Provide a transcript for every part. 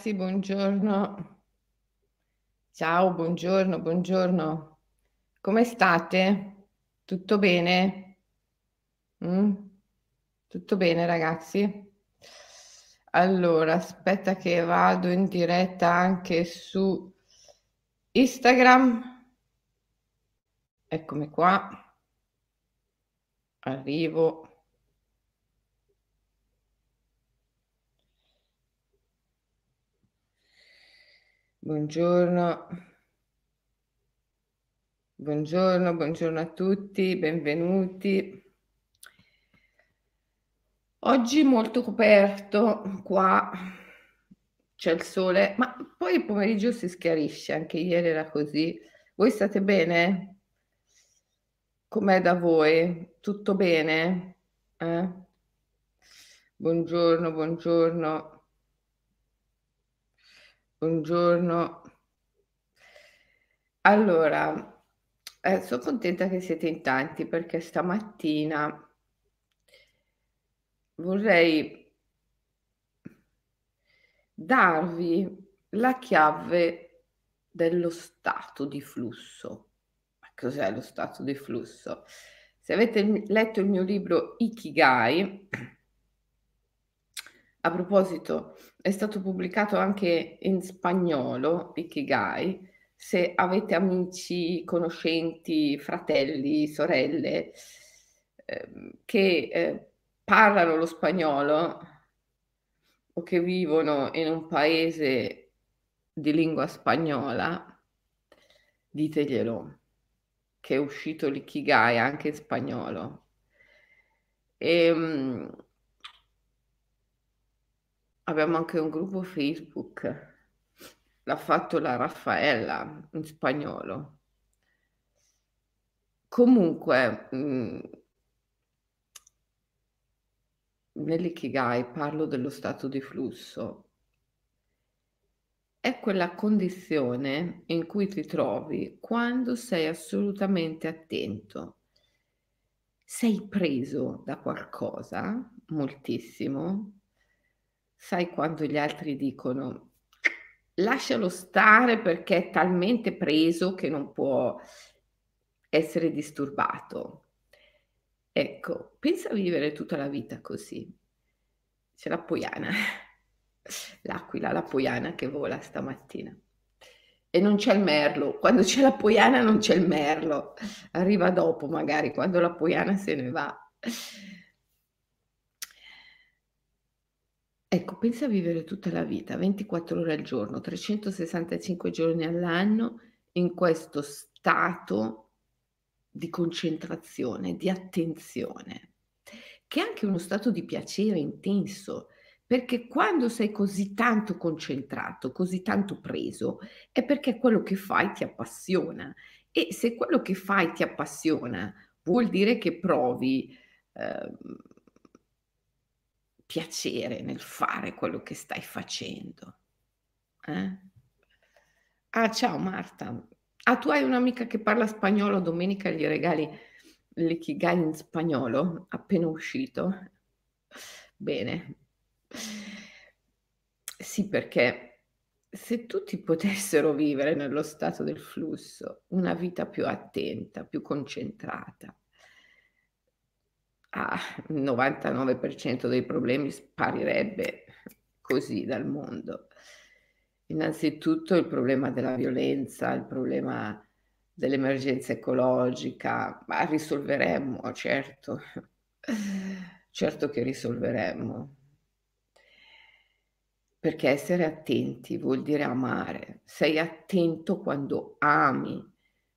Sì, buongiorno. Ciao, buongiorno, buongiorno. Come state? Tutto bene? Mh? Tutto bene ragazzi? Allora, aspetta che vado in diretta anche su Instagram. Eccomi qua. Arrivo. Buongiorno. Buongiorno, buongiorno a tutti, benvenuti. Oggi molto coperto, qua c'è il sole, ma poi il pomeriggio si schiarisce, anche ieri era così. Voi state bene? Com'è da voi? Tutto bene? Eh? Buongiorno, buongiorno. Buongiorno. Allora, eh, so contenta che siete in tanti perché stamattina vorrei darvi la chiave dello stato di flusso. Ma cos'è lo stato di flusso? Se avete letto il mio libro Ikigai, a proposito, è stato pubblicato anche in spagnolo, Ikigai. Se avete amici, conoscenti, fratelli, sorelle eh, che eh, parlano lo spagnolo o che vivono in un paese di lingua spagnola, diteglielo che è uscito l'Ikigai anche in spagnolo. E, ehm, Abbiamo anche un gruppo Facebook, l'ha fatto la Raffaella in spagnolo. Comunque, mh, mm, nell'Ikigai parlo dello stato di flusso. È quella condizione in cui ti trovi quando sei assolutamente attento. Sei preso da qualcosa moltissimo sai quando gli altri dicono lascialo stare perché è talmente preso che non può essere disturbato. Ecco, pensa a vivere tutta la vita così. C'è la poiana, l'aquila, la poiana che vola stamattina. E non c'è il merlo. Quando c'è la poiana non c'è il merlo. Arriva dopo magari, quando la poiana se ne va. Ecco, pensa a vivere tutta la vita, 24 ore al giorno, 365 giorni all'anno, in questo stato di concentrazione, di attenzione, che è anche uno stato di piacere intenso, perché quando sei così tanto concentrato, così tanto preso, è perché quello che fai ti appassiona. E se quello che fai ti appassiona, vuol dire che provi... Eh, piacere nel fare quello che stai facendo. Eh? Ah, ciao Marta. Ah, tu hai un'amica che parla spagnolo, domenica gli regali l'ikigai in spagnolo, appena uscito. Bene. Sì, perché se tutti potessero vivere nello stato del flusso, una vita più attenta, più concentrata, ah, il 99% dei problemi sparirebbe così dal mondo. Innanzitutto il problema della violenza, il problema dell'emergenza ecologica, ma risolveremmo, certo, certo che risolveremmo. Perché essere attenti vuol dire amare. Sei attento quando ami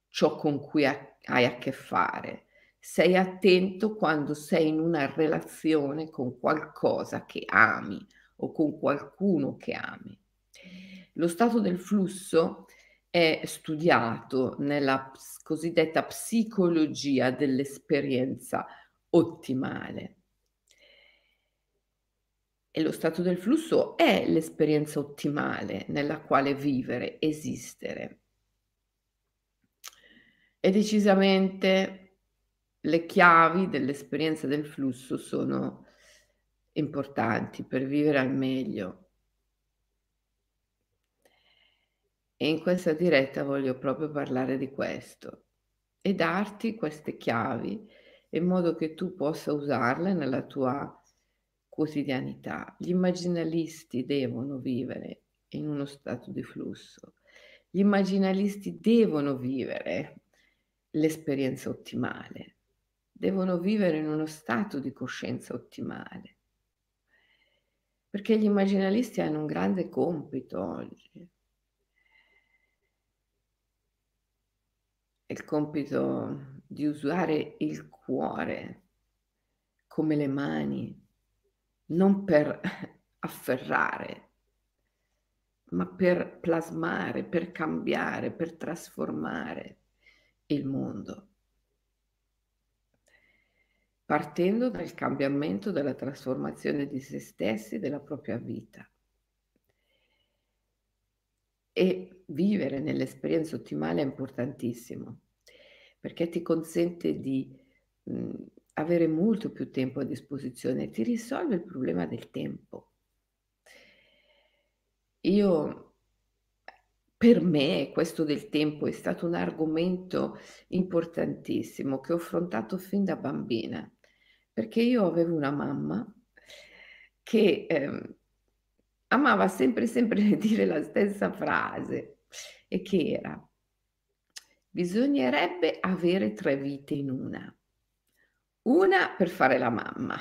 ciò con cui hai a che fare sei attento quando sei in una relazione con qualcosa che ami o con qualcuno che ami. Lo stato del flusso è studiato nella cosiddetta psicologia dell'esperienza ottimale. E lo stato del flusso è l'esperienza ottimale nella quale vivere, esistere. E decisamente le chiavi dell'esperienza del flusso sono importanti per vivere al meglio. E in questa diretta voglio proprio parlare di questo e darti queste chiavi in modo che tu possa usarle nella tua quotidianità. Gli immaginalisti devono vivere in uno stato di flusso. Gli immaginalisti devono vivere l'esperienza ottimale, devono vivere in uno stato di coscienza ottimale. Perché gli immaginalisti hanno un grande compito oggi. Il compito di usare il cuore come le mani, non per afferrare, ma per plasmare, per cambiare, per trasformare il mondo. Partendo dal cambiamento, dalla trasformazione di se stessi, della propria vita. E vivere nell'esperienza ottimale è importantissimo, perché ti consente di mh, avere molto più tempo a disposizione, ti risolve il problema del tempo. Io, per me, questo del tempo è stato un argomento importantissimo che ho affrontato fin da bambina, perché io avevo una mamma che eh, amava sempre, sempre dire la stessa frase e che era, bisognerebbe avere tre vite in una. Una per fare la mamma,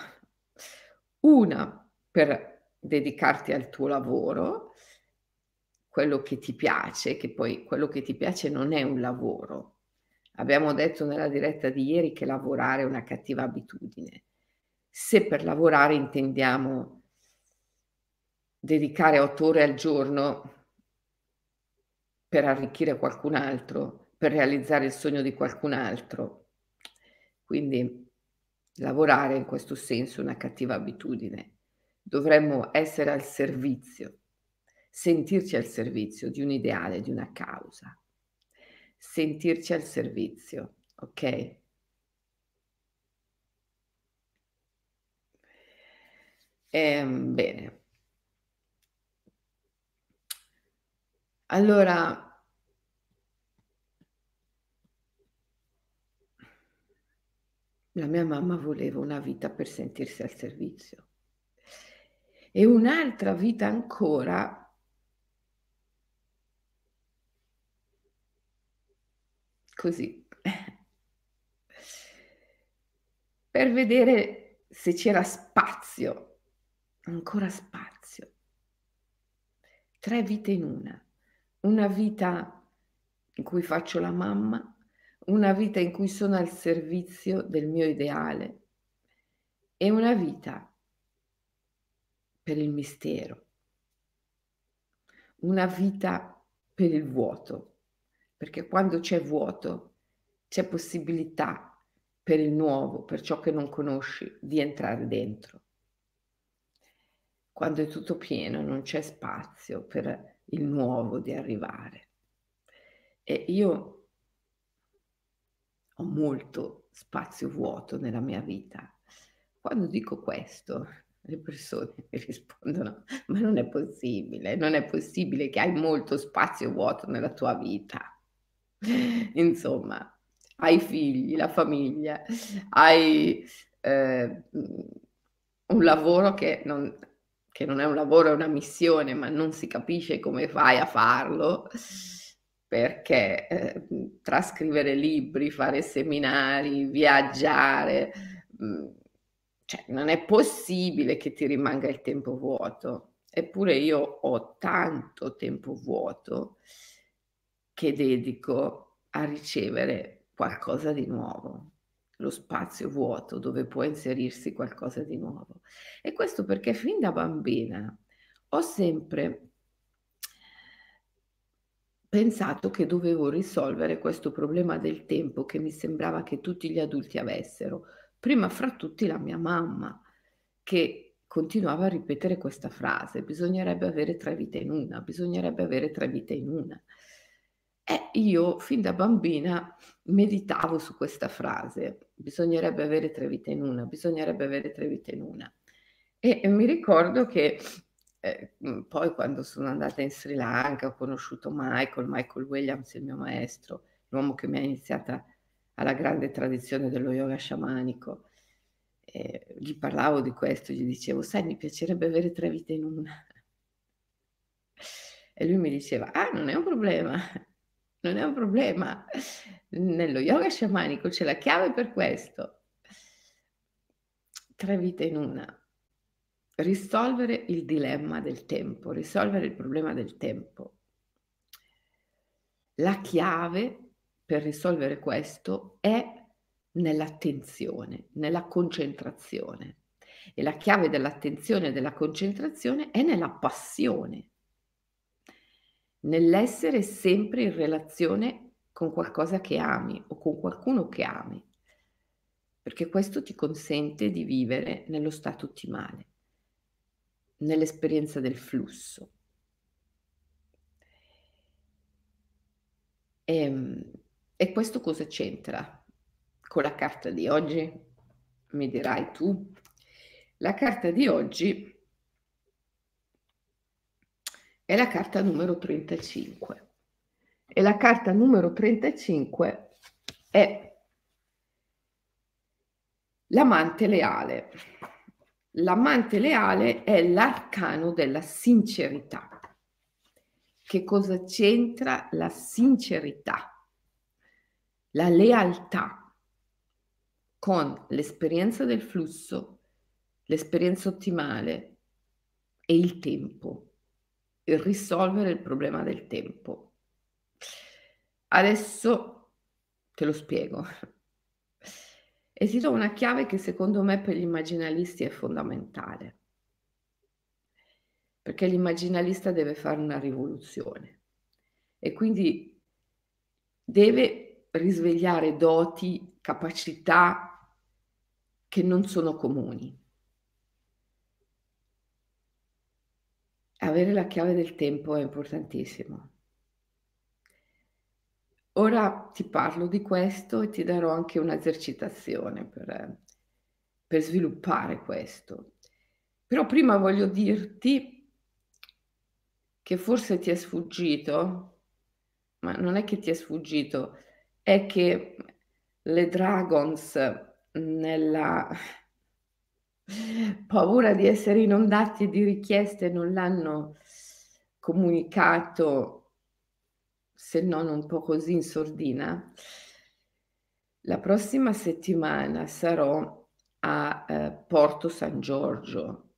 una per dedicarti al tuo lavoro, quello che ti piace, che poi quello che ti piace non è un lavoro. Abbiamo detto nella diretta di ieri che lavorare è una cattiva abitudine. Se per lavorare intendiamo dedicare otto ore al giorno per arricchire qualcun altro, per realizzare il sogno di qualcun altro, quindi Lavorare in questo senso è una cattiva abitudine. Dovremmo essere al servizio, sentirci al servizio di un ideale, di una causa. Sentirci al servizio, ok? Ehm, bene. Allora, La mia mamma voleva una vita per sentirsi al servizio e un'altra vita ancora così per vedere se c'era spazio, ancora spazio. Tre vite in una. Una vita in cui faccio la mamma, una vita in cui sono al servizio del mio ideale e una vita per il mistero, una vita per il vuoto, perché quando c'è vuoto c'è possibilità per il nuovo, per ciò che non conosci, di entrare dentro. Quando è tutto pieno non c'è spazio per il nuovo di arrivare. E io ho molto spazio vuoto nella mia vita. Quando dico questo, le persone mi rispondono, ma non è possibile, non è possibile che hai molto spazio vuoto nella tua vita. Insomma, hai figli, la famiglia, hai eh, un lavoro che non, che non è un lavoro, è una missione, ma non si capisce come fai a farlo perché eh, trascrivere libri, fare seminari, viaggiare, mm, cioè non è possibile che ti rimanga il tempo vuoto. Eppure io ho tanto tempo vuoto che dedico a ricevere qualcosa di nuovo, lo spazio vuoto dove può inserirsi qualcosa di nuovo. E questo perché fin da bambina ho sempre pensato che dovevo risolvere questo problema del tempo che mi sembrava che tutti gli adulti avessero, prima fra tutti la mia mamma, che continuava a ripetere questa frase, bisognerebbe avere tre vite in una, bisognerebbe avere tre vite in una. E io fin da bambina meditavo su questa frase, bisognerebbe avere tre vite in una, bisognerebbe avere tre vite in una. E, e mi ricordo che eh, mm, poi quando sono andata in Sri Lanka ho conosciuto Michael, Michael Williams, il mio maestro, l'uomo che mi ha iniziata alla grande tradizione dello yoga sciamanico. E gli parlavo di questo, gli dicevo, sai, mi piacerebbe avere tre vite in una. E lui mi diceva, ah, non è un problema, non è un problema. Nello yoga sciamanico c'è la chiave per questo. Tre vite in una risolvere il dilemma del tempo, risolvere il problema del tempo. La chiave per risolvere questo è nell'attenzione, nella concentrazione. E la chiave dell'attenzione e della concentrazione è nella passione, nell'essere sempre in relazione con qualcosa che ami o con qualcuno che ami, perché questo ti consente di vivere nello stato ottimale nell'esperienza del flusso. E, ehm, e questo cosa c'entra con la carta di oggi? Mi dirai tu. La carta di oggi è la carta numero 35 e la carta numero 35 è l'amante leale. L'amante leale è l'arcano della sincerità. Che cosa c'entra la sincerità, la lealtà con l'esperienza del flusso, l'esperienza ottimale e il tempo, risolvere il problema del tempo. Adesso te lo spiego. E ti una chiave che secondo me per gli immaginalisti è fondamentale, perché l'immaginalista deve fare una rivoluzione e quindi deve risvegliare doti, capacità che non sono comuni. Avere la chiave del tempo è importantissimo. Ora ti parlo di questo e ti darò anche un'esercitazione per, per sviluppare questo. Però prima voglio dirti che forse ti è sfuggito, ma non è che ti è sfuggito, è che le Dragons nella paura di essere inondati di richieste non l'hanno comunicato se non un po' così in sordina, la prossima settimana sarò a eh, Porto San Giorgio.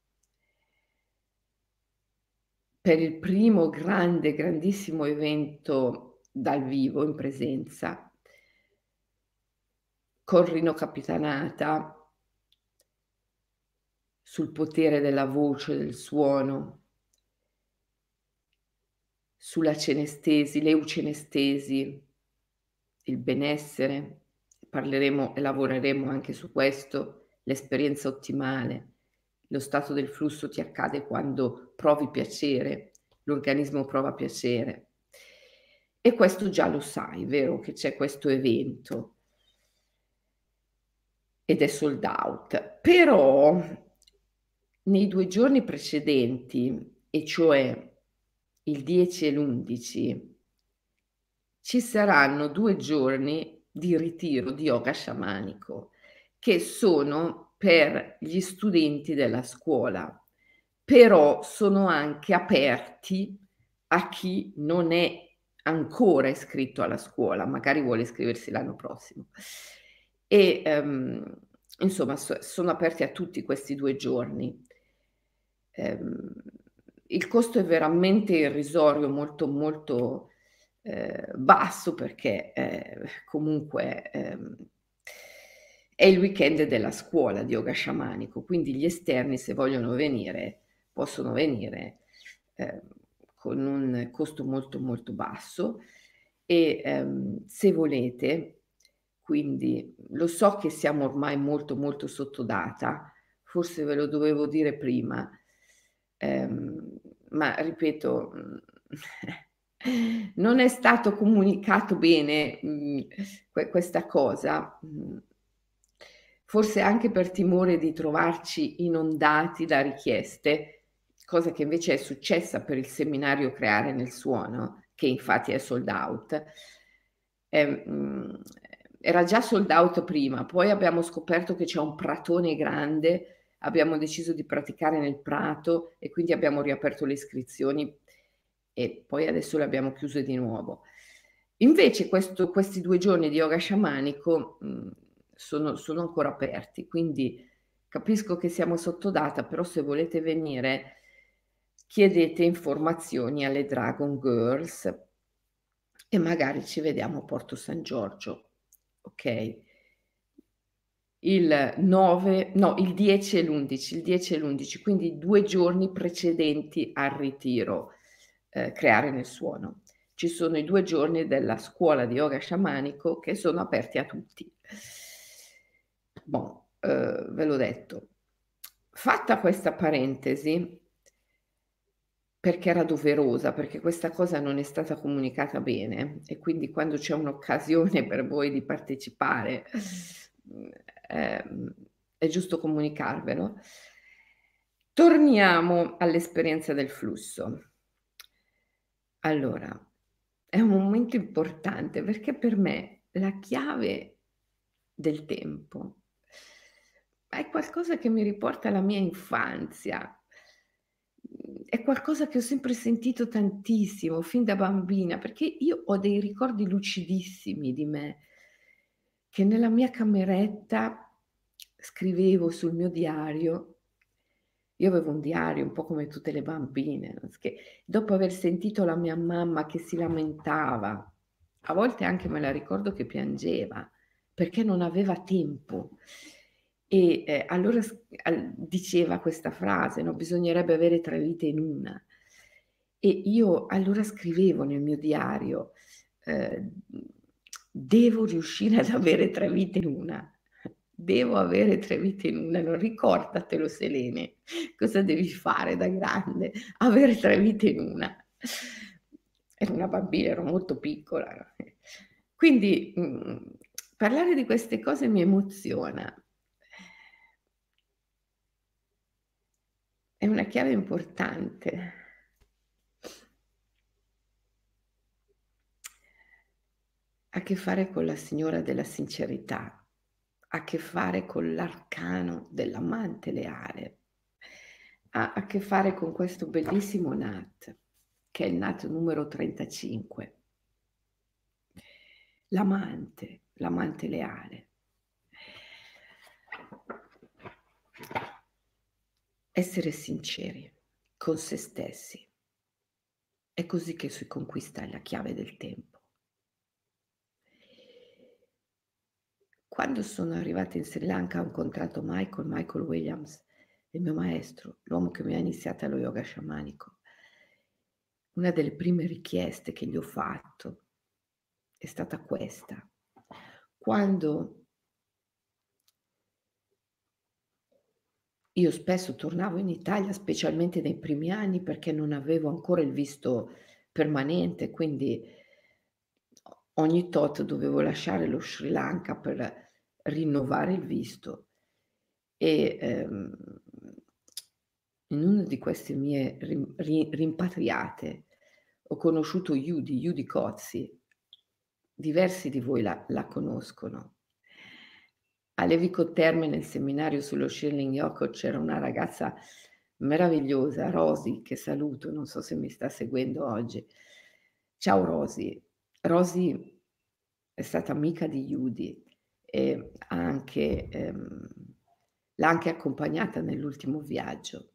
Per il primo grande, grandissimo evento dal vivo in presenza con Rino Capitanata sul potere della voce, del suono, sulla cenestesi, l'eucenestesi, il benessere, parleremo e lavoreremo anche su questo, l'esperienza ottimale. Lo stato del flusso ti accade quando provi piacere, l'organismo prova piacere. E questo già lo sai, vero che c'è questo evento ed è sold out. Però nei due giorni precedenti, e cioè il 10 e l'11, ci saranno due giorni di ritiro di yoga sciamanico che sono per gli studenti della scuola, però sono anche aperti a chi non è ancora iscritto alla scuola, magari vuole iscriversi l'anno prossimo. E um, insomma, so, sono aperti a tutti questi due giorni. Um, il costo è veramente irrisorio, molto molto eh, basso perché eh, comunque ehm, è il weekend della scuola di yoga sciamanico, quindi gli esterni se vogliono venire possono venire eh, con un costo molto molto basso. E ehm, se volete, quindi lo so che siamo ormai molto molto sottodata, forse ve lo dovevo dire prima, ehm, ma ripeto, non è stato comunicato bene mh, mm, questa cosa, mm, forse anche per timore di trovarci inondati da richieste, cosa che invece è successa per il seminario Creare nel Suono, che infatti è sold out, eh, era già sold out prima, poi abbiamo scoperto che c'è un pratone grande, abbiamo deciso di praticare nel prato e quindi abbiamo riaperto le iscrizioni e poi adesso le abbiamo chiuse di nuovo. Invece questo, questi due giorni di yoga sciamanico mh, sono, sono ancora aperti, quindi capisco che siamo sotto data, però se volete venire chiedete informazioni alle Dragon Girls e magari ci vediamo a Porto San Giorgio, ok? Il 9, no, il 10 e l'11, il 10 e l'11, quindi due giorni precedenti al ritiro, eh, creare nel suono. Ci sono i due giorni della scuola di yoga sciamanico che sono aperti a tutti. Bon, eh, ve l'ho detto. Fatta questa parentesi, perché era doverosa, perché questa cosa non è stata comunicata bene e quindi quando c'è un'occasione per voi di partecipare eh, è giusto comunicarvelo. Torniamo all'esperienza del flusso. Allora, è un momento importante perché per me la chiave del tempo è qualcosa che mi riporta alla mia infanzia. È qualcosa che ho sempre sentito tantissimo, fin da bambina, perché io ho dei ricordi lucidissimi di me, che nella mia cameretta scrivevo sul mio diario. Io avevo un diario un po' come tutte le bambine, che dopo aver sentito la mia mamma che si lamentava, a volte anche me la ricordo che piangeva, perché non aveva tempo. E eh, allora diceva questa frase, no? bisognerebbe avere tre vite in una. E io allora scrivevo nel mio diario, eh, devo riuscire ad avere tre vite in una. Devo avere tre vite in una, non ricordatelo Selene, cosa devi fare da grande? Avere tre vite in una. Ero una bambina, ero molto piccola. Quindi mh, mm, parlare di queste cose mi emoziona, È una chiave importante. Ha a che fare con la signora della sincerità, ha a che fare con l'arcano dell'amante leale, ha a che fare con questo bellissimo Nat, che è il Nat numero 35. L'amante, l'amante leale. essere sinceri con se stessi. È così che si conquista la chiave del tempo. Quando sono arrivata in Sri Lanka ho incontrato Michael, Michael Williams, il mio maestro, l'uomo che mi ha iniziato allo yoga sciamanico. Una delle prime richieste che gli ho fatto è stata questa. Quando Io spesso tornavo in Italia, specialmente nei primi anni, perché non avevo ancora il visto permanente, quindi ogni tot dovevo lasciare lo Sri Lanka per rinnovare il visto. E ehm, in una di queste mie rim- rimpatriate ho conosciuto Yudi, Yudi Cozzi. Diversi di voi la, la conoscono. A Levico Terme nel seminario sullo Shirling Yoko c'era una ragazza meravigliosa, Rosy, che saluto, non so se mi sta seguendo oggi. Ciao Rosy. Rosy è stata amica di Judy e anche, ehm, l'ha anche accompagnata nell'ultimo viaggio.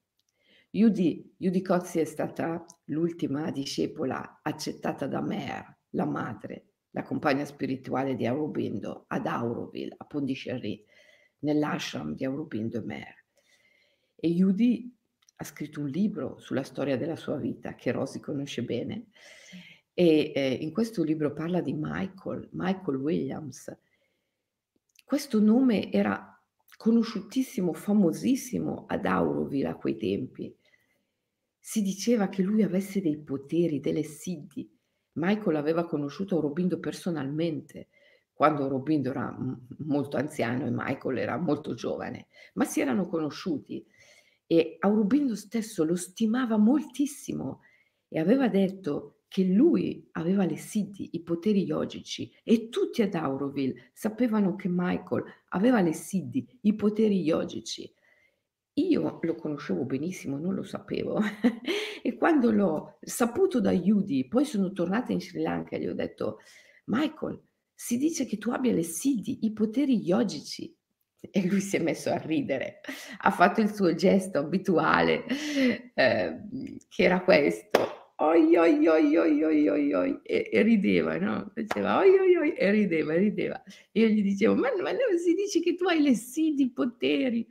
Judy, Judy Cozzi è stata l'ultima discepola accettata da Mer, la madre, la compagna spirituale di Aurobindo, ad Auroville, a Pondichéry, nell'ashram di Aurobindo e Mer. E Judy ha scritto un libro sulla storia della sua vita, che Rosy conosce bene, e eh, in questo libro parla di Michael, Michael Williams. Questo nome era conosciutissimo, famosissimo ad Auroville a quei tempi. Si diceva che lui avesse dei poteri, delle siddhi, Michael aveva conosciuto Aurobindo personalmente, quando Aurobindo era molto anziano e Michael era molto giovane, ma si erano conosciuti e Aurobindo stesso lo stimava moltissimo e aveva detto che lui aveva le siddhi, i poteri yogici e tutti ad Auroville sapevano che Michael aveva le siddhi, i poteri yogici. Io lo conoscevo benissimo, non lo sapevo. e quando l'ho saputo da Yudi, poi sono tornata in Sri Lanka e gli ho detto, Michael, si dice che tu abbia le siddhi, i poteri yogici. E lui si è messo a ridere, ha fatto il suo gesto abituale, eh, che era questo, oi oi oi oi oi oi oi, e, e rideva, no? Diceva oi oi oi, e rideva, rideva. Io gli dicevo, ma, ma non si dice che tu hai le sidi, i poteri.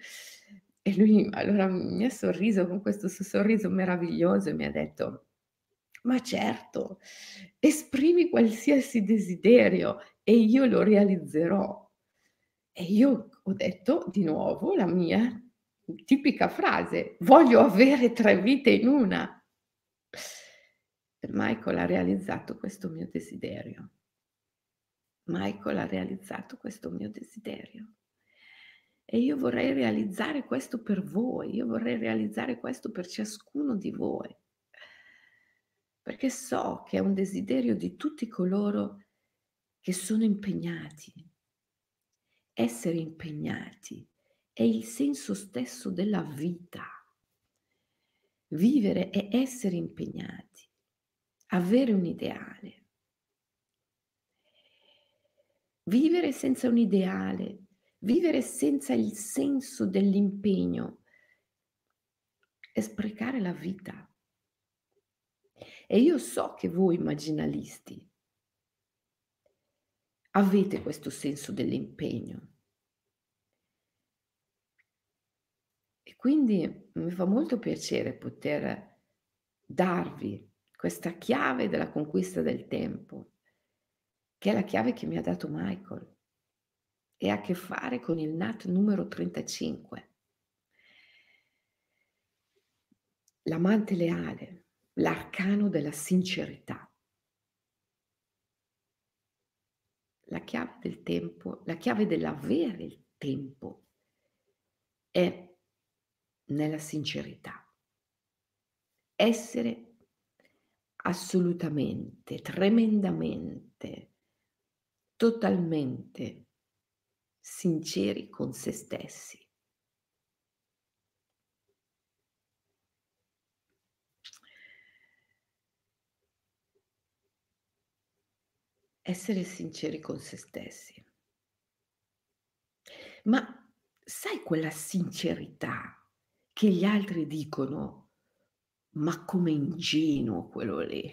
E lui allora mi ha sorriso con questo suo sorriso meraviglioso e mi ha detto, ma certo, esprimi qualsiasi desiderio e io lo realizzerò. E io ho detto di nuovo la mia tipica frase, voglio avere tre vite in una. Michael ha realizzato questo mio desiderio. Michael ha realizzato questo mio desiderio. E io vorrei realizzare questo per voi, io vorrei realizzare questo per ciascuno di voi, perché so che è un desiderio di tutti coloro che sono impegnati. Essere impegnati è il senso stesso della vita. Vivere è essere impegnati, avere un ideale. Vivere senza un ideale Vivere senza il senso dell'impegno è sprecare la vita. E io so che voi immaginalisti avete questo senso dell'impegno. E quindi mi fa molto piacere poter darvi questa chiave della conquista del tempo, che è la chiave che mi ha dato Michael e ha a che fare con il NAT numero 35. L'amante leale, l'arcano della sincerità. La chiave del tempo, la chiave dell'avere il tempo è nella sincerità. Essere assolutamente, tremendamente, totalmente sinceri con se stessi. Essere sinceri con se stessi. Ma sai quella sincerità che gli altri dicono, ma come ingenuo quello lì,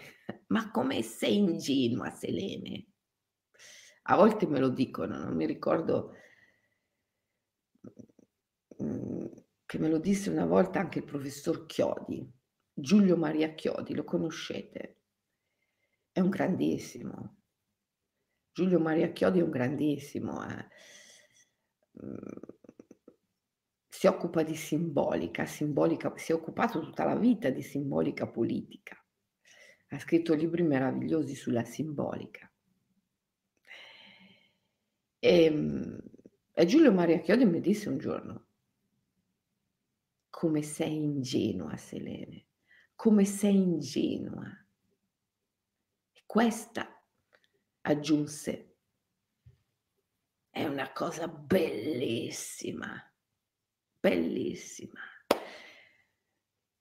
ma come sei ingenua Selene? A volte me lo dicono, non mi ricordo Mhmm, che me lo disse una volta anche il professor Chiodi, Giulio Maria Chiodi, lo conoscete? È un grandissimo. Giulio Maria Chiodi è un grandissimo, eh. Si occupa di simbolica, simbolica, si è occupato tutta la vita di simbolica politica. Ha scritto libri meravigliosi sulla simbolica. E, ehm, e Giulio Maria Chiodi mi disse un giorno, come sei ingenua, Selene, come sei ingenua. E questa, aggiunse, è una cosa bellissima, bellissima.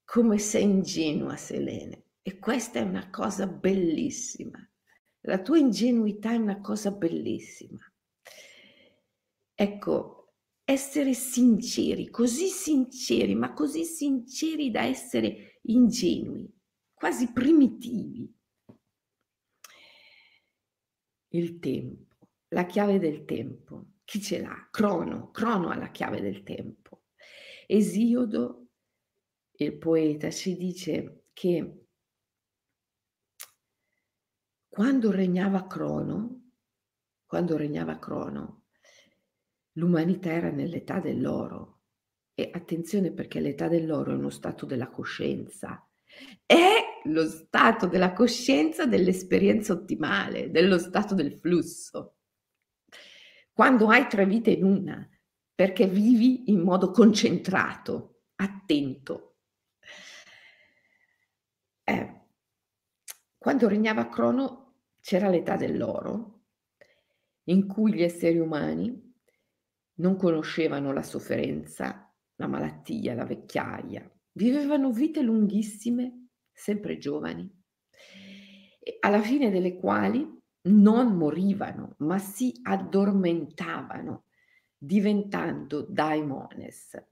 Come sei ingenua, Selene. E questa è una cosa bellissima. La tua ingenuità è una cosa bellissima. Ecco, essere sinceri, così sinceri, ma così sinceri da essere ingenui, quasi primitivi. Il tempo, la chiave del tempo. Chi ce l'ha? Crono, Crono ha la chiave del tempo. Esiodo, il poeta, ci dice che quando regnava Crono, quando regnava Crono, l'umanità era nell'età dell'oro. E attenzione perché l'età dell'oro è uno stato della coscienza. È lo stato della coscienza dell'esperienza ottimale, dello stato del flusso. Quando hai tre vite in una, perché vivi in modo concentrato, attento. Eh, quando regnava Crono c'era l'età dell'oro, in cui gli esseri umani non conoscevano la sofferenza, la malattia, la vecchiaia, vivevano vite lunghissime, sempre giovani, alla fine delle quali non morivano, ma si addormentavano, diventando daimones,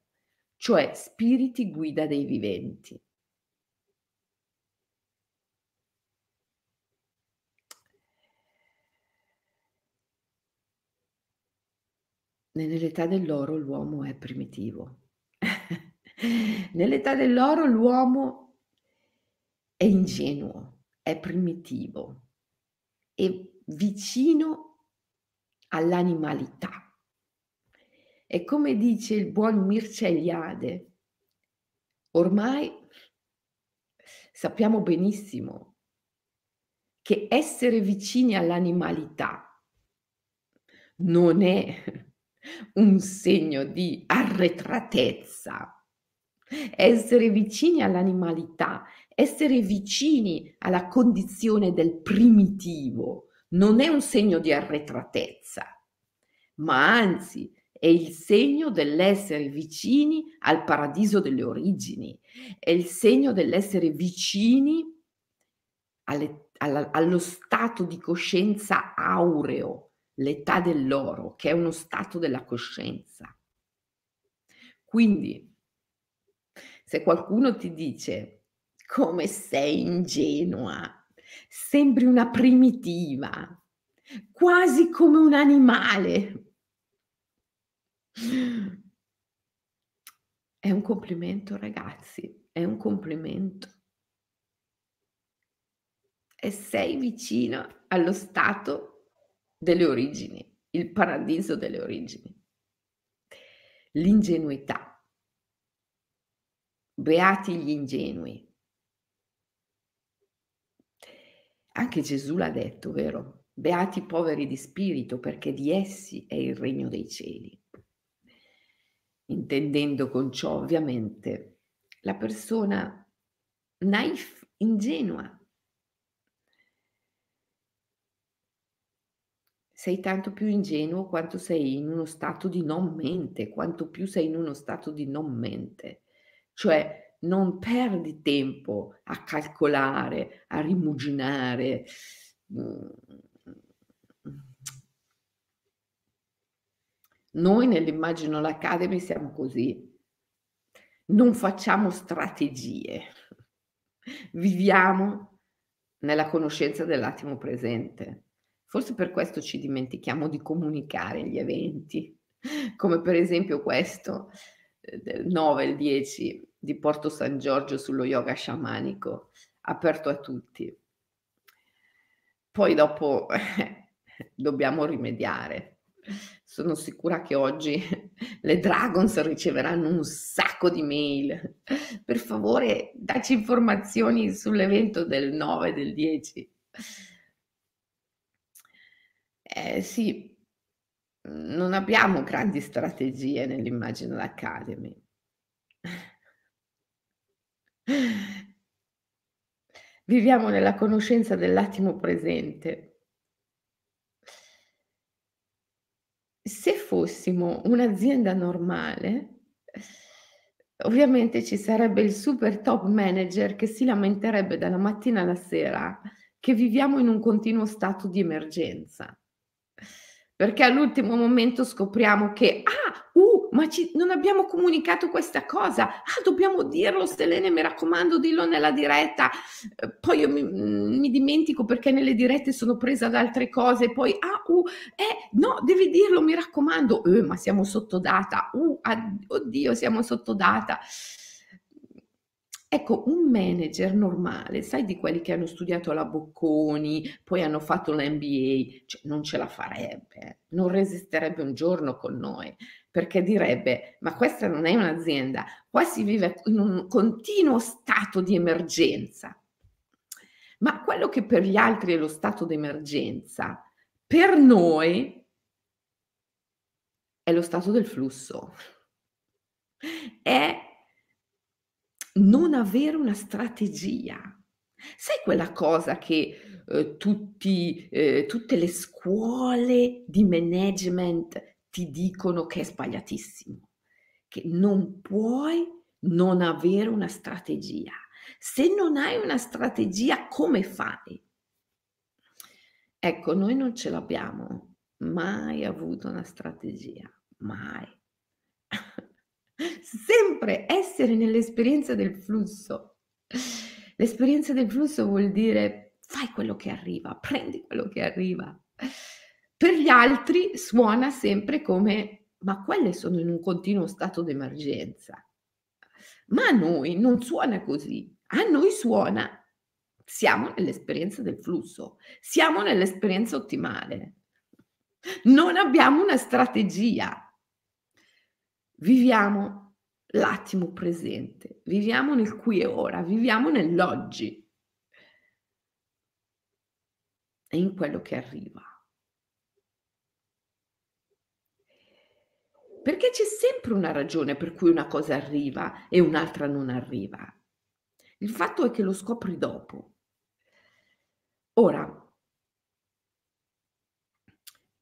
cioè spiriti guida dei viventi. Nell'età dell'oro l'uomo è primitivo. Nell'età dell'oro l'uomo è ingenuo, è primitivo, è vicino all'animalità. E come dice il buon Mircea Eliade, ormai sappiamo benissimo che essere vicini all'animalità non è un segno di arretratezza. Essere vicini all'animalità, essere vicini alla condizione del primitivo non è un segno di arretratezza, ma anzi è il segno dell'essere vicini al paradiso delle origini, è il segno dell'essere vicini alle, alla, allo stato di coscienza aureo, l'età dell'oro, che è uno stato della coscienza. Quindi, se qualcuno ti dice come sei ingenua, sembri una primitiva, quasi come un animale, è un complimento, ragazzi, è un complimento. E sei vicino allo stato delle origini, il paradiso delle origini. L'ingenuità. Beati gli ingenui. Anche Gesù l'ha detto, vero? Beati i poveri di spirito, perché di essi è il regno dei cieli. Intendendo con ciò ovviamente la persona naif, ingenua, sei tanto più ingenuo quanto sei in uno stato di non mente, quanto più sei in uno stato di non mente. Cioè non perdi tempo a calcolare, a rimuginare. Noi nell'Immagino l'Academy siamo così, non facciamo strategie, viviamo nella conoscenza dell'attimo presente. Forse per questo ci dimentichiamo di comunicare gli eventi, come per esempio questo eh, del 9 e 10 di Porto San Giorgio sullo yoga sciamanico, aperto a tutti. Poi dopo dobbiamo rimediare. Sono sicura che oggi le Dragons riceveranno un sacco di mail. Per favore, dacci informazioni sull'evento del 9 e del 10. Eh sì, non abbiamo grandi strategie nell'Imaginal Academy. Viviamo nella conoscenza dell'attimo presente. Se fossimo un'azienda normale, ovviamente ci sarebbe il super top manager che si lamenterebbe dalla mattina alla sera che viviamo in un continuo stato di emergenza. Perché all'ultimo momento scopriamo che, ah, uh, ma ci, non abbiamo comunicato questa cosa, ah, dobbiamo dirlo, Selene, mi raccomando, dillo nella diretta, eh, poi io mi, mm, mi, dimentico perché nelle dirette sono presa da altre cose, poi, ah, uh, eh, no, devi dirlo, mi raccomando, eh, ma siamo sotto data, uh, oddio, siamo sotto data. Ecco, un manager normale, sai di quelli che hanno studiato alla Bocconi, poi hanno fatto l'MBA, cioè non ce la farebbe, non resisterebbe un giorno con noi, perché direbbe, ma questa non è un'azienda, qua si vive in un continuo stato di emergenza. Ma quello che per gli altri è lo stato di emergenza, per noi è lo stato del flusso. È non avere una strategia. Sai quella cosa che eh, tutti, eh, tutte le scuole di management ti dicono che è sbagliatissimo, che non puoi non avere una strategia. Se non hai una strategia, come fai? Ecco, noi non ce l'abbiamo mai avuto una strategia, mai. Sempre essere nell'esperienza del flusso. L'esperienza del flusso vuol dire fai quello che arriva, prendi quello che arriva. Per gli altri suona sempre come ma quelle sono in un continuo stato d'emergenza. Ma a noi non suona così. A noi suona siamo nell'esperienza del flusso, siamo nell'esperienza ottimale. Non abbiamo una strategia. Viviamo l'attimo presente, viviamo nel qui e ora, viviamo nell'oggi e in quello che arriva. Perché c'è sempre una ragione per cui una cosa arriva e un'altra non arriva. Il fatto è che lo scopri dopo. Ora,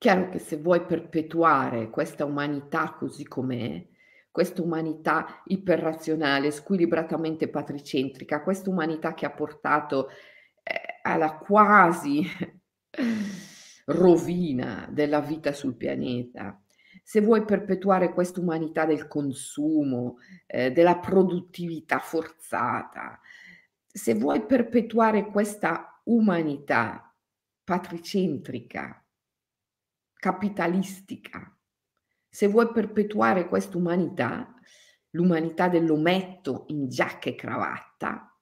chiaro che se vuoi perpetuare questa umanità così com'è, questa umanità iperrazionale, squilibratamente patricentrica, questa umanità che ha portato eh, alla quasi rovina della vita sul pianeta, se vuoi perpetuare questa umanità del consumo, eh, della produttività forzata, se vuoi perpetuare questa umanità patricentrica, capitalistica, se vuoi perpetuare questa umanità, l'umanità dell'ometto in giacca e cravatta,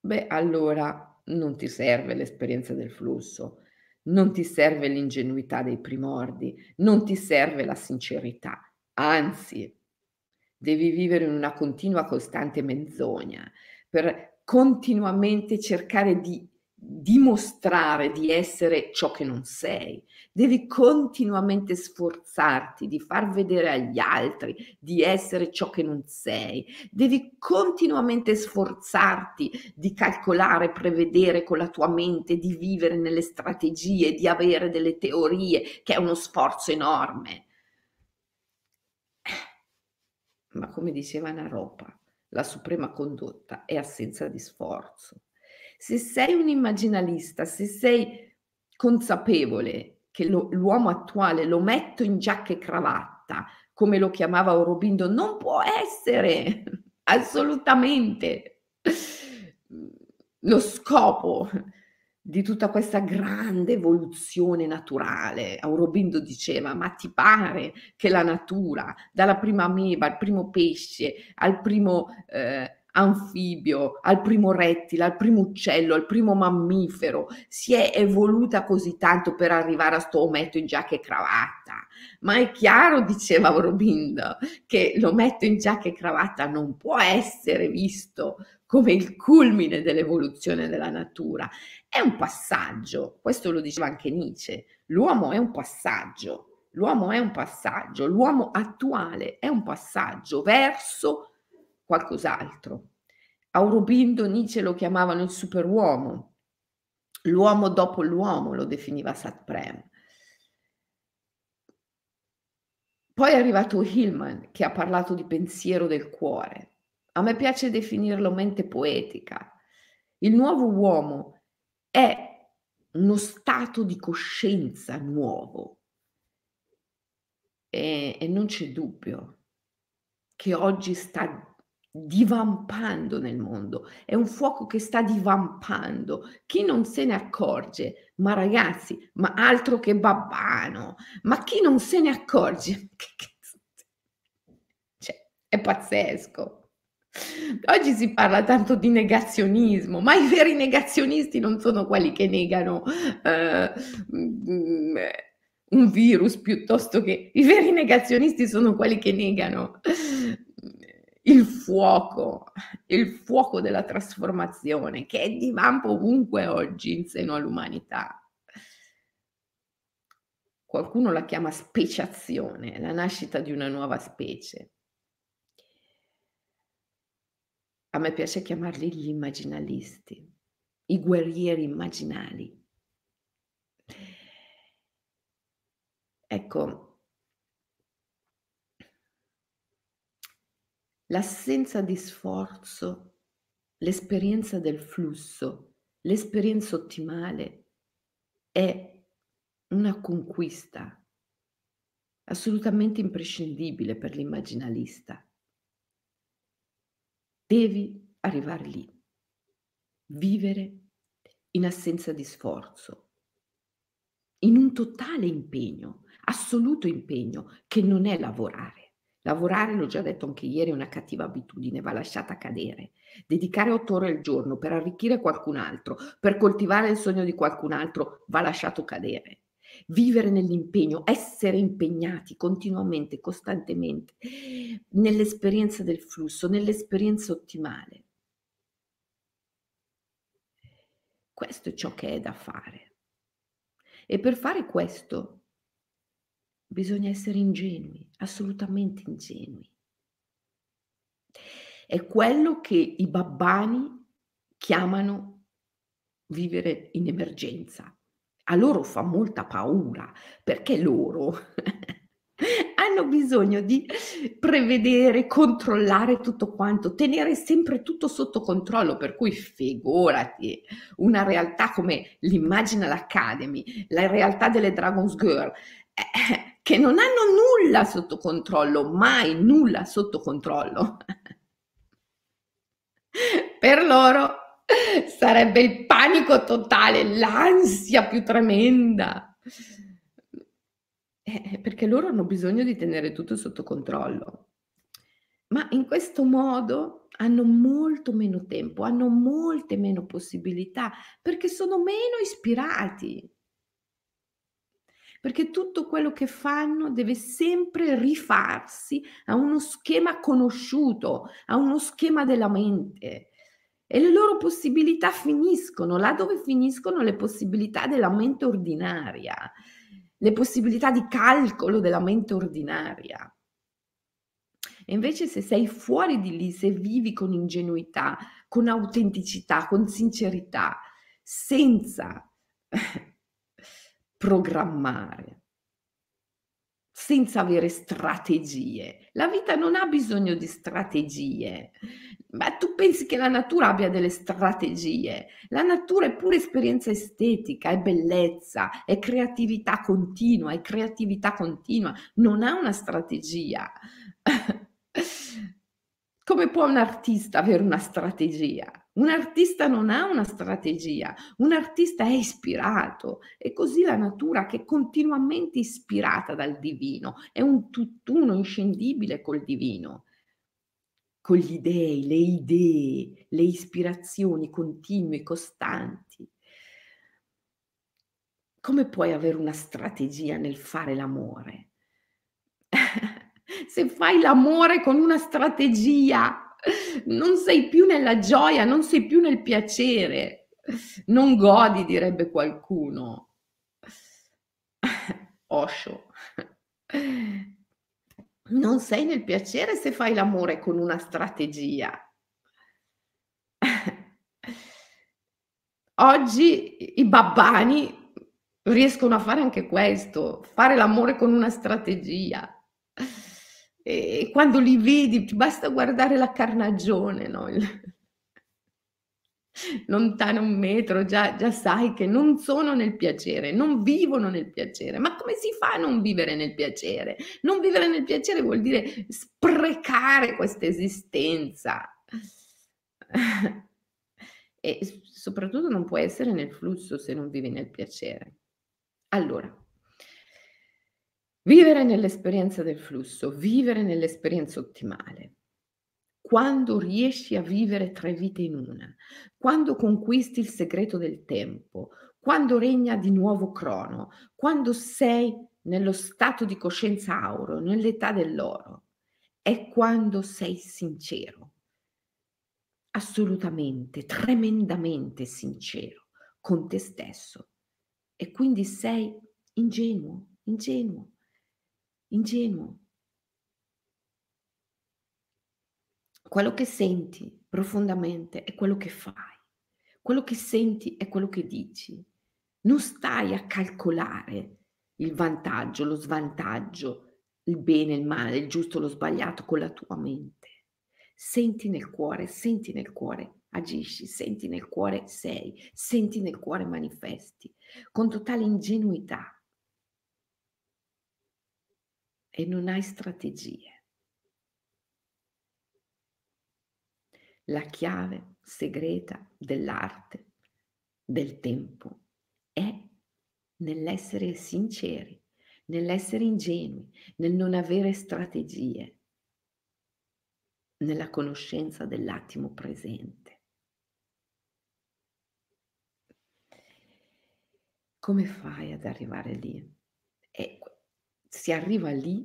beh, allora non ti serve l'esperienza del flusso, non ti serve l'ingenuità dei primordi, non ti serve la sincerità, anzi, devi vivere in una continua costante menzogna per continuamente cercare di dimostrare di essere ciò che non sei. Devi continuamente sforzarti di far vedere agli altri di essere ciò che non sei. Devi continuamente sforzarti di calcolare, prevedere con la tua mente, di vivere nelle strategie, di avere delle teorie, che è uno sforzo enorme. Ma come diceva Naropa, la suprema condotta è assenza di sforzo. Se sei un immaginalista, se sei consapevole che lo, l'uomo attuale lo metto in giacca e cravatta, come lo chiamava Aurobindo, non può essere assolutamente lo scopo di tutta questa grande evoluzione naturale. Aurobindo diceva, ma ti pare che la natura, dalla prima ameba al primo pesce, al primo eh, anfibio, al primo rettile, al primo uccello, al primo mammifero, si è evoluta così tanto per arrivare a sto ometto in giacca e cravatta. Ma è chiaro, diceva Aurobindo, che l'ometto in giacca e cravatta non può essere visto come il culmine dell'evoluzione della natura. È un passaggio, questo lo diceva anche Nietzsche, l'uomo è un passaggio, l'uomo è un passaggio, l'uomo attuale è un passaggio verso qualcos'altro. Aurobindo Nietzsche lo chiamavano il superuomo, l'uomo dopo l'uomo lo definiva Satprem. Poi è arrivato Hillman che ha parlato di pensiero del cuore. A me piace definirlo mente poetica. Il nuovo uomo è uno stato di coscienza nuovo e, e non c'è dubbio che oggi sta divampando nel mondo, è un fuoco che sta divampando. Chi non se ne accorge, ma ragazzi, ma altro che babbano, ma chi non se ne accorge, cioè, è pazzesco. Oggi si parla tanto di negazionismo, ma i veri negazionisti non sono quelli che negano eh, un virus piuttosto che i veri negazionisti sono quelli che negano il fuoco, il fuoco della trasformazione che è di vampo ovunque oggi in seno all'umanità. Qualcuno la chiama speciazione, la nascita di una nuova specie. A me piace chiamarli gli immaginalisti, i guerrieri immaginali. Ecco, l'assenza di sforzo, l'esperienza del flusso, l'esperienza ottimale è una conquista assolutamente imprescindibile per l'immaginalista. Devi arrivare lì, vivere in assenza di sforzo, in un totale impegno, assoluto impegno, che non è lavorare. Lavorare, l'ho già detto anche ieri, è una cattiva abitudine, va lasciata cadere. Dedicare otto ore al giorno per arricchire qualcun altro, per coltivare il sogno di qualcun altro, va lasciato cadere vivere nell'impegno, essere impegnati continuamente, costantemente, nell'esperienza del flusso, nell'esperienza ottimale. Questo è ciò che è da fare. E per fare questo bisogna essere ingenui, assolutamente ingenui. È quello che i babbani chiamano vivere in emergenza a loro fa molta paura perché loro hanno bisogno di prevedere, controllare tutto quanto, tenere sempre tutto sotto controllo, per cui figurati una realtà come l'Imaginal Academy, la realtà delle Dragon's Girl, eh, che non hanno nulla sotto controllo, mai nulla sotto controllo. per loro Sarebbe il panico totale, l'ansia più tremenda. Eh, perché loro hanno bisogno di tenere tutto sotto controllo. Ma in questo modo hanno molto meno tempo, hanno molte meno possibilità, perché sono meno ispirati. Perché tutto quello che fanno deve sempre rifarsi a uno schema conosciuto, a uno schema della mente e le loro possibilità finiscono là dove finiscono le possibilità della mente ordinaria, le possibilità di calcolo della mente ordinaria. E invece se sei fuori di lì, se vivi con ingenuità, con autenticità, con sincerità, senza programmare, senza avere strategie. La vita non ha bisogno di strategie. Ma tu pensi che la natura abbia delle strategie? La natura è pura esperienza estetica, è bellezza, è creatività continua, è creatività continua, non ha una strategia. Come può un artista avere una strategia? Un artista non ha una strategia, un artista è ispirato e così la natura che è continuamente ispirata dal divino, è un tutt'uno inscendibile col divino, con gli dei, le idee, le ispirazioni continue, costanti. Come puoi avere una strategia nel fare l'amore? Se fai l'amore con una strategia, non sei più nella gioia, non sei più nel piacere, non godi, direbbe qualcuno. Osho. Non sei nel piacere se fai l'amore con una strategia. Oggi i babbani riescono a fare anche questo, fare l'amore con una strategia e quando li vedi basta guardare la carnagione, no? lontano un metro, già, già sai che non sono nel piacere, non vivono nel piacere. Ma come si fa a non vivere nel piacere? Non vivere nel piacere vuol dire sprecare questa esistenza. e soprattutto non può essere nel flusso se non vivi nel piacere. Allora, Vivere nell'esperienza del flusso, vivere nell'esperienza ottimale. Quando riesci a vivere tre vite in una, quando conquisti il segreto del tempo, quando regna di nuovo crono, quando sei nello stato di coscienza auro, nell'età dell'oro, è quando sei sincero, assolutamente, tremendamente sincero con te stesso. E quindi sei ingenuo, ingenuo ingenuo. Quello che senti, profondamente è quello che fai, quello che senti è quello che dici. Non stai a calcolare il vantaggio, lo svantaggio, il bene, il male, il giusto, lo sbagliato con la tua mente. Senti nel cuore, senti nel cuore, agisci, senti nel cuore, sei, senti nel cuore, manifesti, con totale ingenuità. E non hai strategie. La chiave segreta dell'arte, del tempo, è nell'essere sinceri, nell'essere ingenui, nel non avere strategie, nella conoscenza dell'attimo presente. Come fai ad arrivare lì? E si arriva lì,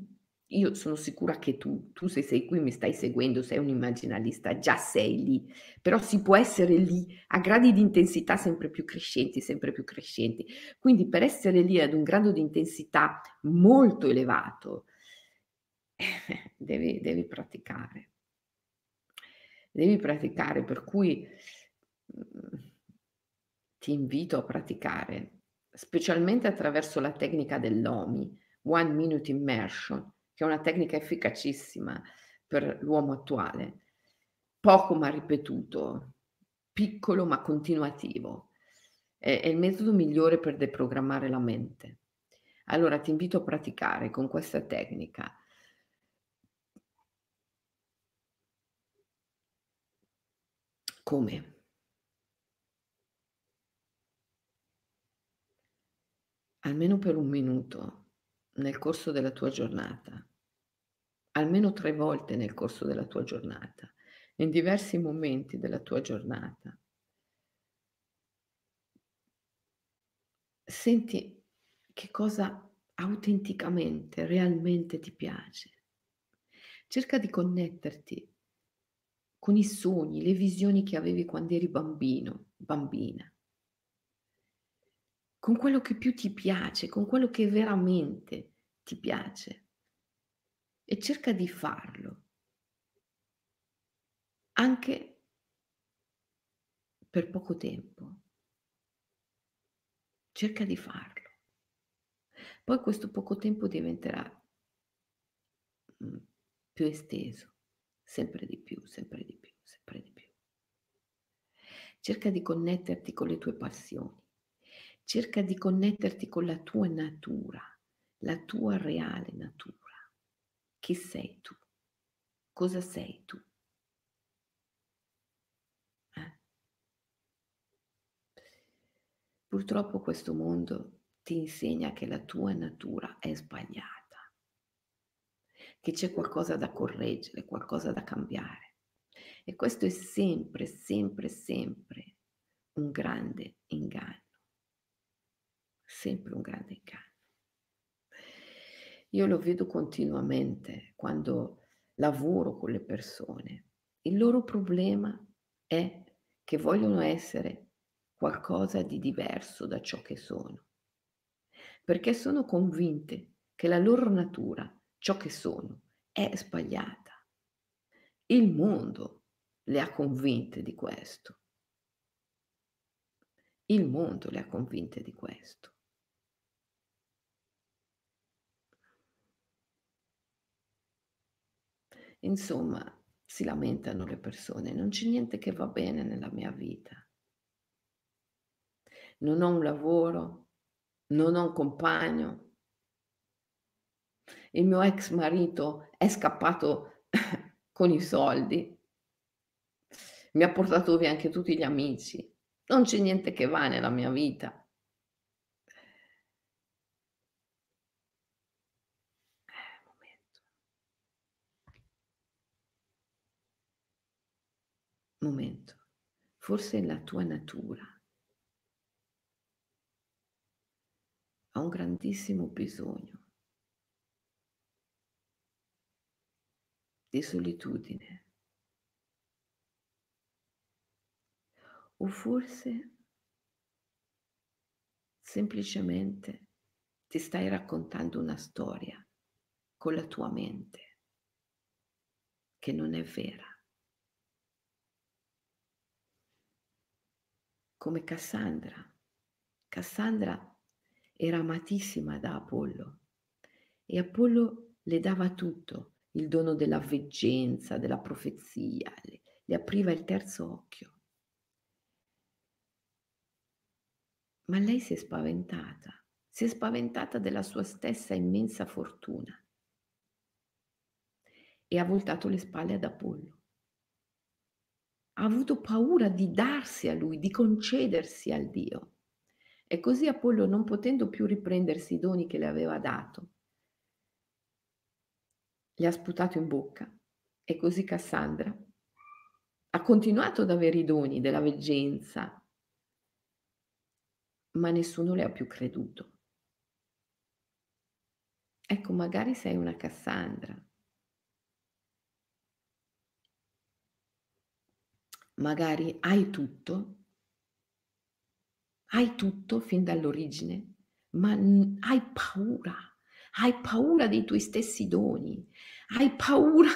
io sono sicura che tu, tu se sei qui, mi stai seguendo, sei un immaginalista, già sei lì, però si può essere lì a gradi di intensità sempre più crescenti, sempre più crescenti. Quindi per essere lì ad un grado di intensità molto elevato, devi, devi praticare. Devi praticare, per cui mm, ti invito a praticare, specialmente attraverso la tecnica dell'OMI, One Minute Immersion, che è una tecnica efficacissima per l'uomo attuale, poco ma ripetuto, piccolo ma continuativo. È, è il metodo migliore per deprogrammare la mente. Allora ti invito a praticare con questa tecnica. Come? Almeno per un minuto nel corso della tua giornata, almeno tre volte nel corso della tua giornata, in diversi momenti della tua giornata. Senti che cosa autenticamente, realmente ti piace. Cerca di connetterti con i sogni, le visioni che avevi quando eri bambino, bambina con quello che più ti piace, con quello che veramente ti piace. E cerca di farlo. Anche per poco tempo. Cerca di farlo. Poi questo poco tempo diventerà mm, più esteso, sempre di più, sempre di più, sempre di più. Cerca di connetterti con le tue passioni cerca di connetterti con la tua natura, la tua reale natura. Chi sei tu? Cosa sei tu? Eh? Purtroppo questo mondo ti insegna che la tua natura è sbagliata, che c'è qualcosa da correggere, qualcosa da cambiare. E questo è sempre, sempre, sempre un grande inganno sempre un grande inganno. Io lo vedo continuamente quando lavoro con le persone. Il loro problema è che vogliono essere qualcosa di diverso da ciò che sono, perché sono convinte che la loro natura, ciò che sono, è sbagliata. Il mondo le ha convinte di questo. Il mondo le ha convinte di questo. Insomma, si lamentano le persone, non c'è niente che va bene nella mia vita. Non ho un lavoro, non ho un compagno. Il mio ex marito è scappato con i soldi. Mi ha portato via anche tutti gli amici. Non c'è niente che va nella mia vita. momento, forse la tua natura ha un grandissimo bisogno di solitudine. O forse semplicemente ti stai raccontando una storia con la tua mente che non è vera. Come Cassandra. Cassandra era amatissima da Apollo e Apollo le dava tutto, il dono della veggenza, della profezia, le, le apriva il terzo occhio. Ma lei si è spaventata, si è spaventata della sua stessa immensa fortuna e ha voltato le spalle ad Apollo. Ha avuto paura di darsi a lui, di concedersi al Dio. E così Apollo, non potendo più riprendersi i doni che le aveva dato, gli ha sputato in bocca. E così Cassandra ha continuato ad avere i doni della veggenza, ma nessuno le ha più creduto. Ecco, magari sei una Cassandra. Magari hai tutto, hai tutto fin dall'origine, ma hai paura, hai paura dei tuoi stessi doni, hai paura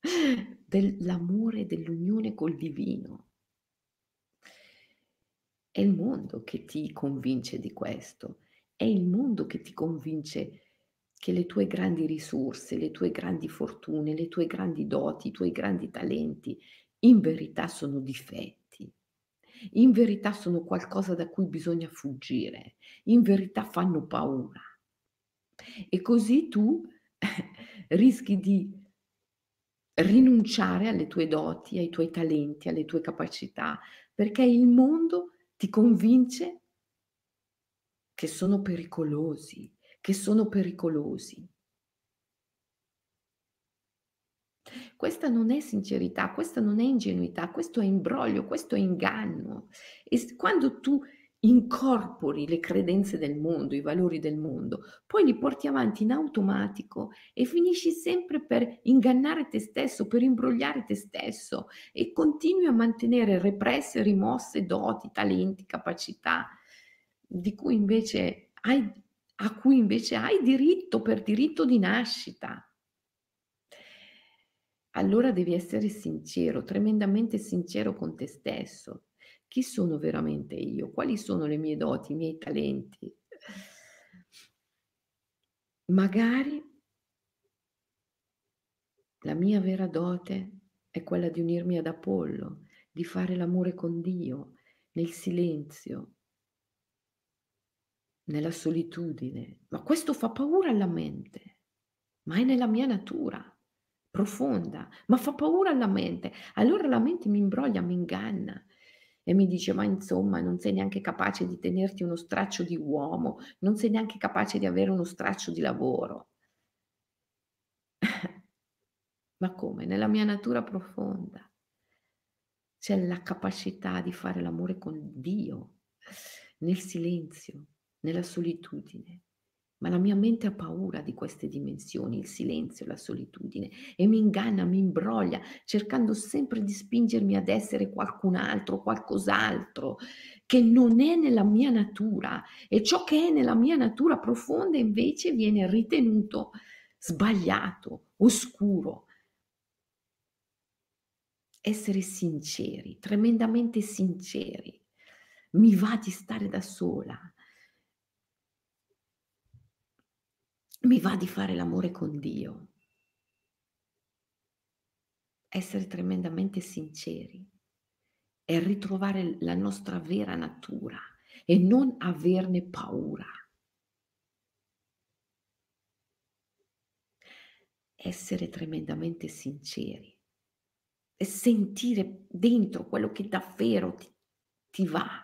dell'amore, dell'unione col divino. È il mondo che ti convince di questo, è il mondo che ti convince che le tue grandi risorse, le tue grandi fortune, le tue grandi doti, i tuoi grandi talenti, in verità sono difetti, in verità sono qualcosa da cui bisogna fuggire, in verità fanno paura. E così tu rischi di rinunciare alle tue doti, ai tuoi talenti, alle tue capacità, perché il mondo ti convince che sono pericolosi, che sono pericolosi. Questa non è sincerità, questa non è ingenuità, questo è imbroglio, questo è inganno. E quando tu incorpori le credenze del mondo, i valori del mondo, poi li porti avanti in automatico e finisci sempre per ingannare te stesso, per imbrogliare te stesso e continui a mantenere represse, rimosse doti, talenti, capacità di cui invece hai, a cui invece hai diritto per diritto di nascita. Allora devi essere sincero, tremendamente sincero con te stesso chi sono veramente io? Quali sono le mie doti, i miei talenti? Magari la mia vera dote è quella di unirmi ad Apollo, di fare l'amore con Dio nel silenzio, nella solitudine. Ma questo fa paura alla mente, ma è nella mia natura profonda, ma fa paura alla mente. Allora la mente mi imbroglia, mi inganna e mi dice ma insomma non sei neanche capace di tenerti uno straccio di uomo, non sei neanche capace di avere uno straccio di lavoro. ma come? Nella mia natura profonda c'è la capacità di fare l'amore con Dio, nel silenzio, nella solitudine. Ma la mia mente ha paura di queste dimensioni, il silenzio, la solitudine, e mi inganna, mi imbroglia, cercando sempre di spingermi ad essere qualcun altro, qualcos'altro, che non è nella mia natura. E ciò che è nella mia natura profonda invece viene ritenuto sbagliato, oscuro. Essere sinceri, tremendamente sinceri. Mi va di stare da sola mi va di fare l'amore con Dio. Essere tremendamente sinceri e ritrovare la nostra vera natura e non averne paura. Essere tremendamente sinceri e sentire dentro quello che davvero ti, ti va,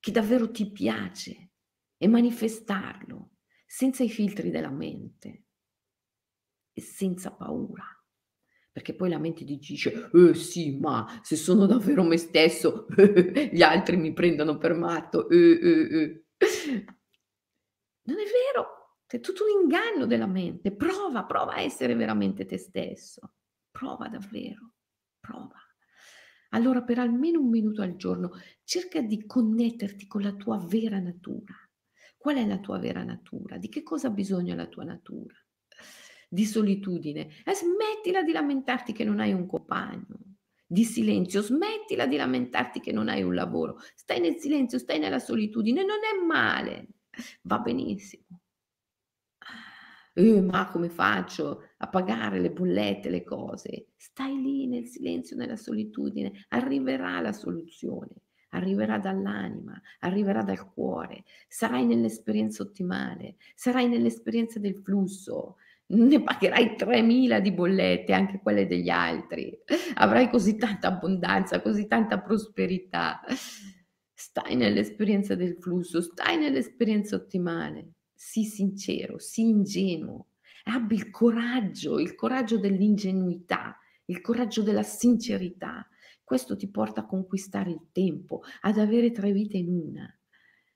che davvero ti piace e manifestarlo senza i filtri della mente e senza paura. Perché poi la mente ti dice, eh sì, ma se sono davvero me stesso, gli altri mi prendono per matto. Eh, eh, eh. Non è vero, è tutto un inganno della mente. Prova, prova a essere veramente te stesso. Prova davvero, prova. Allora per almeno un minuto al giorno cerca di connetterti con la tua vera natura Qual è la tua vera natura? Di che cosa ha bisogno la tua natura? Di solitudine. E smettila di lamentarti che non hai un compagno. di silenzio, smettila di lamentarti che non hai un lavoro, stai nel silenzio, stai nella solitudine, non è male, va benissimo. Eh, ma come faccio a pagare le bollette, le cose? Stai lì nel silenzio, nella solitudine, arriverà la soluzione, arriverà dall'anima, arriverà dal cuore, sarai nell'esperienza ottimale, sarai nell'esperienza del flusso, ne pagherai 3000 di bollette, anche quelle degli altri. Avrai così tanta abbondanza, così tanta prosperità. Stai nell'esperienza del flusso, stai nell'esperienza ottimale. Sii sincero, sii ingenuo. Abbi il coraggio, il coraggio dell'ingenuità, il coraggio della sincerità. Questo ti porta a conquistare il tempo, ad avere tre vite in una.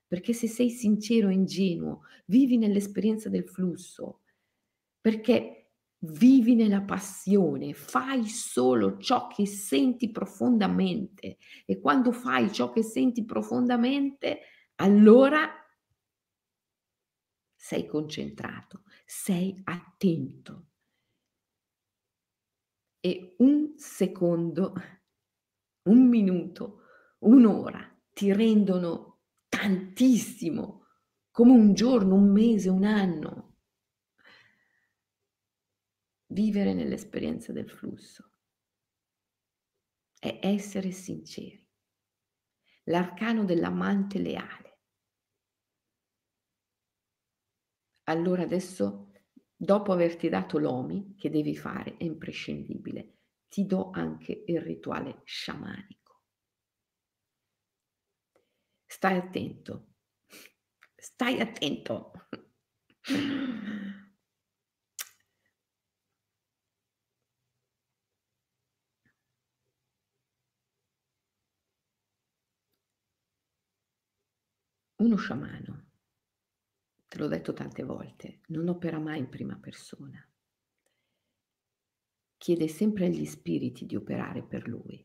Perché se sei sincero e ingenuo, vivi nell'esperienza del flusso, perché vivi nella passione, fai solo ciò che senti profondamente e quando fai ciò che senti profondamente, allora sei concentrato, sei attento. E un secondo, un minuto, un'ora ti rendono tantissimo, come un giorno, un mese, un anno vivere nell'esperienza del flusso è essere sinceri. L'arcano dell'amante leale. Allora adesso, dopo averti dato l'OMI, che devi fare, è imprescindibile, ti do anche il rituale sciamanico. Stai attento, stai attento. Uno sciamano, te l'ho detto tante volte, non opera mai in prima persona. Chiede sempre agli spiriti di operare per lui.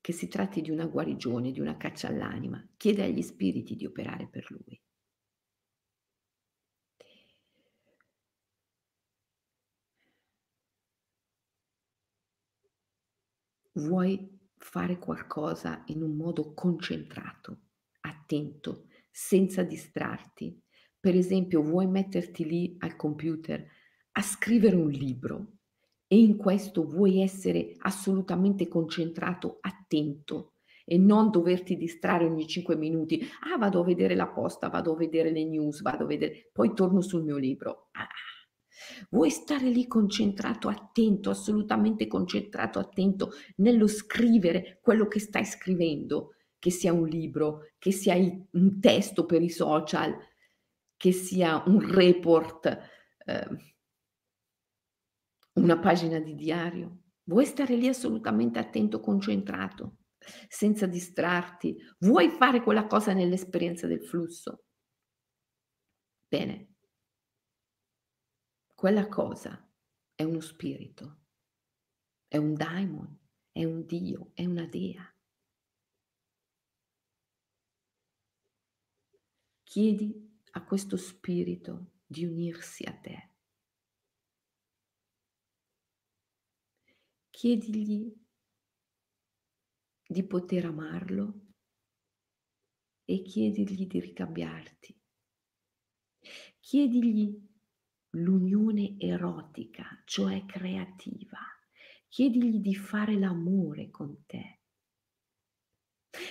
Che si tratti di una guarigione, di una caccia all'anima, chiede agli spiriti di operare per lui. Vuoi fare qualcosa in un modo concentrato, attento, senza distrarti. Per esempio, vuoi metterti lì al computer a scrivere un libro e in questo vuoi essere assolutamente concentrato, attento e non doverti distrarre ogni 5 minuti. Ah, vado a vedere la posta, vado a vedere le news, vado a vedere, poi torno sul mio libro. Ah. Vuoi stare lì concentrato, attento, assolutamente concentrato, attento nello scrivere quello che stai scrivendo che sia un libro, che sia un testo per i social, che sia un report, eh, una pagina di diario. Vuoi stare lì assolutamente attento, concentrato, senza distrarti? Vuoi fare quella cosa nell'esperienza del flusso? Bene, quella cosa è uno spirito, è un daimon, è un dio, è una dea. Chiedi a questo spirito di unirsi a te. Chiedigli di poter amarlo e chiedigli di ricambiarti. Chiedigli l'unione erotica, cioè creativa. Chiedigli di fare l'amore con te.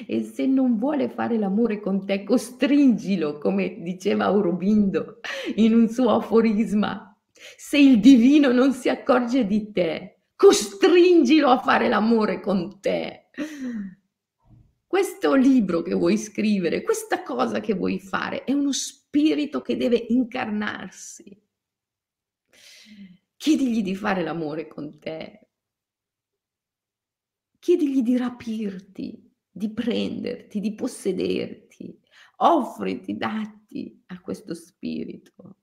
E se non vuole fare l'amore con te, costringilo, come diceva Aurobindo in un suo aforisma. Se il divino non si accorge di te, costringilo a fare l'amore con te. Questo libro che vuoi scrivere, questa cosa che vuoi fare, è uno spirito che deve incarnarsi. Chiedigli di fare l'amore con te. Chiedigli di rapirti, di prenderti, di possederti. Offriti, datti a questo spirito.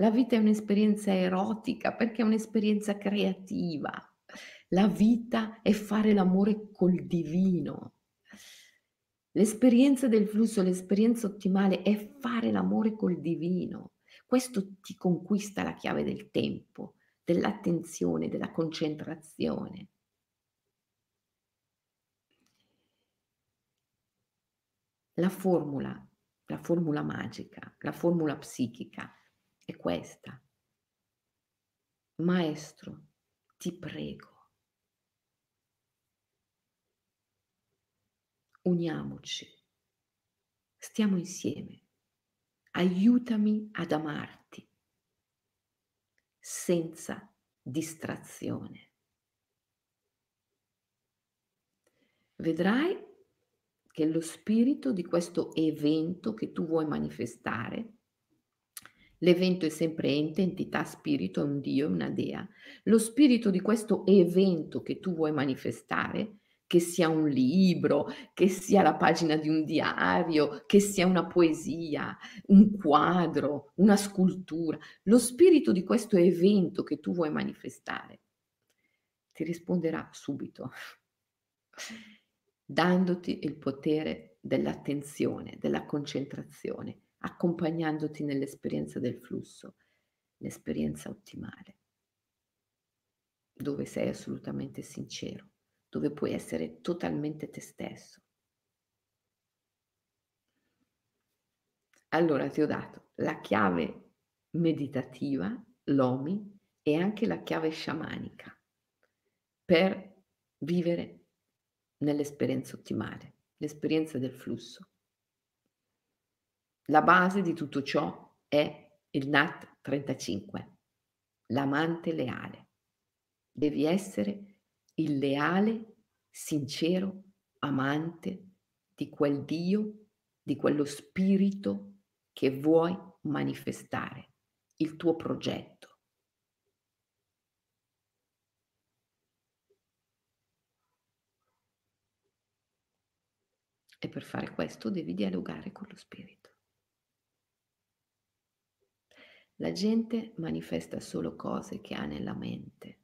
La vita è un'esperienza erotica perché è un'esperienza creativa. La vita è fare l'amore col divino. L'esperienza del flusso, l'esperienza ottimale è fare l'amore col divino. Questo ti conquista la chiave del tempo, dell'attenzione, della concentrazione. La formula, la formula magica, la formula psichica è questa. Maestro, ti prego, uniamoci, stiamo insieme, aiutami ad amarti senza distrazione. Vedrai che lo spirito di questo evento che tu vuoi manifestare, l'evento è sempre ente, entità, spirito, è un Dio, è una dea, lo spirito di questo evento che tu vuoi manifestare, che sia un libro, che sia la pagina di un diario, che sia una poesia, un quadro, una scultura, lo spirito di questo evento che tu vuoi manifestare ti risponderà subito dandoti il potere dell'attenzione, della concentrazione, accompagnandoti nell'esperienza del flusso, l'esperienza ottimale, dove sei assolutamente sincero, dove puoi essere totalmente te stesso. Allora ti ho dato la chiave meditativa, l'OMI, e anche la chiave sciamanica per vivere nell'esperienza ottimale, l'esperienza del flusso. La base di tutto ciò è il NAT 35, l'amante leale. Devi essere il leale, sincero amante di quel Dio, di quello spirito che vuoi manifestare, il tuo progetto. E per fare questo devi dialogare con lo spirito. La gente manifesta solo cose che ha nella mente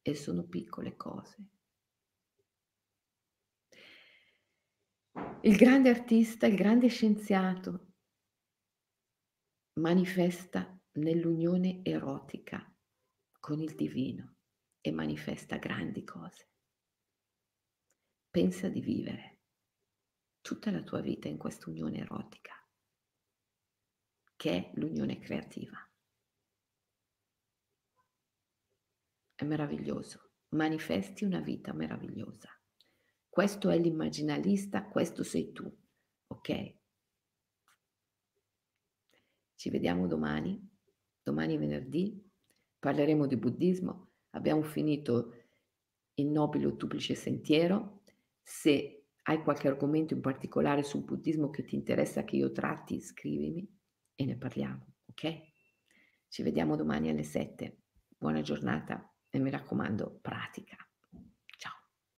e sono piccole cose. Il grande artista, il grande scienziato manifesta nell'unione erotica con il divino e manifesta grandi cose. Pensa di vivere tutta la tua vita in questa unione erotica, che è l'unione creativa. È meraviglioso, manifesti una vita meravigliosa. Questo è l'immaginalista, questo sei tu, ok? Ci vediamo domani, domani è venerdì, parleremo di buddismo, abbiamo finito il nobile ottuplice sentiero. Se hai qualche argomento in particolare sul buddismo che ti interessa che io tratti, scrivimi e ne parliamo, ok? Ci vediamo domani alle 7. Buona giornata e mi raccomando, pratica.